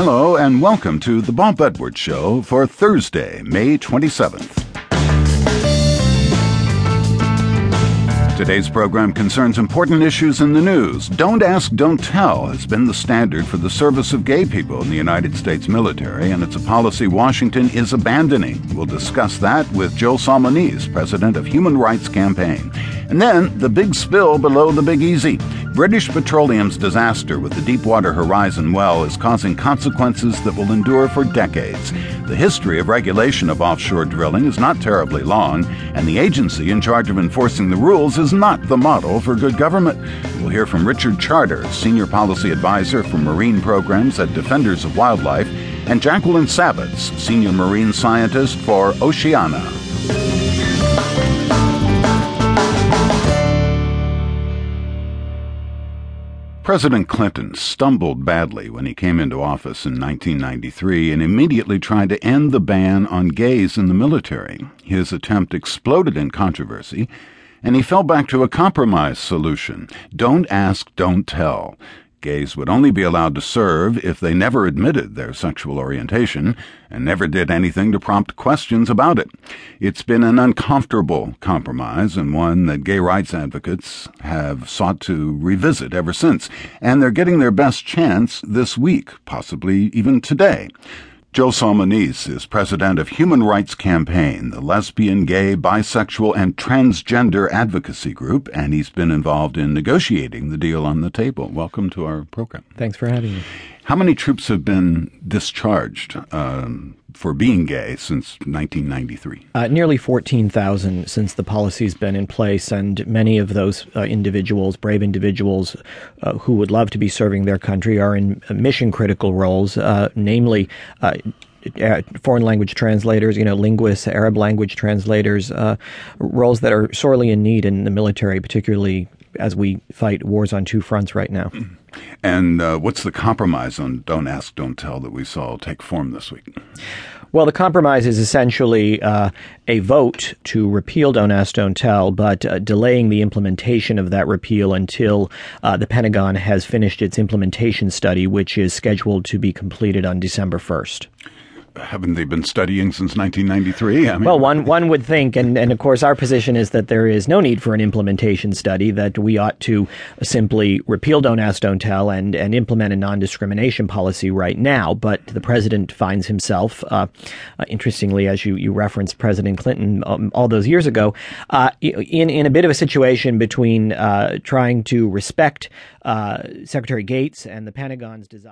Hello, and welcome to the Bob Edwards Show for Thursday, May 27th. Today's program concerns important issues in the news. Don't ask, don't tell has been the standard for the service of gay people in the United States military, and it's a policy Washington is abandoning. We'll discuss that with Joe Solmonese, president of Human Rights Campaign. And then the big spill below the Big Easy. British Petroleum's disaster with the Deepwater Horizon well is causing consequences that will endure for decades. The history of regulation of offshore drilling is not terribly long, and the agency in charge of enforcing the rules is not the model for good government. We'll hear from Richard Charter, Senior Policy Advisor for Marine Programs at Defenders of Wildlife, and Jacqueline Savitz, Senior Marine Scientist for Oceana. President Clinton stumbled badly when he came into office in 1993 and immediately tried to end the ban on gays in the military. His attempt exploded in controversy, and he fell back to a compromise solution don't ask, don't tell. Gays would only be allowed to serve if they never admitted their sexual orientation and never did anything to prompt questions about it. It's been an uncomfortable compromise and one that gay rights advocates have sought to revisit ever since, and they're getting their best chance this week, possibly even today. Joe Solmonese is president of Human Rights Campaign, the lesbian, gay, bisexual, and transgender advocacy group, and he's been involved in negotiating the deal on the table. Welcome to our program. Thanks for having me. How many troops have been discharged um, for being gay since 1993? Uh, nearly 14,000 since the policy's been in place, and many of those uh, individuals, brave individuals uh, who would love to be serving their country, are in mission critical roles, uh, namely uh, uh, foreign language translators, you know, linguists, Arab language translators, uh, roles that are sorely in need in the military, particularly as we fight wars on two fronts right now. And uh, what's the compromise on Don't Ask, Don't Tell that we saw take form this week? Well, the compromise is essentially uh, a vote to repeal Don't Ask, Don't Tell, but uh, delaying the implementation of that repeal until uh, the Pentagon has finished its implementation study, which is scheduled to be completed on December 1st haven't they been studying since 1993? I mean, well, one one would think, and, and of course, our position is that there is no need for an implementation study. That we ought to simply repeal "Don't Ask, Don't Tell" and and implement a non-discrimination policy right now. But the president finds himself, uh, uh, interestingly, as you you referenced President Clinton um, all those years ago, uh, in in a bit of a situation between uh, trying to respect uh, Secretary Gates and the Pentagon's desire.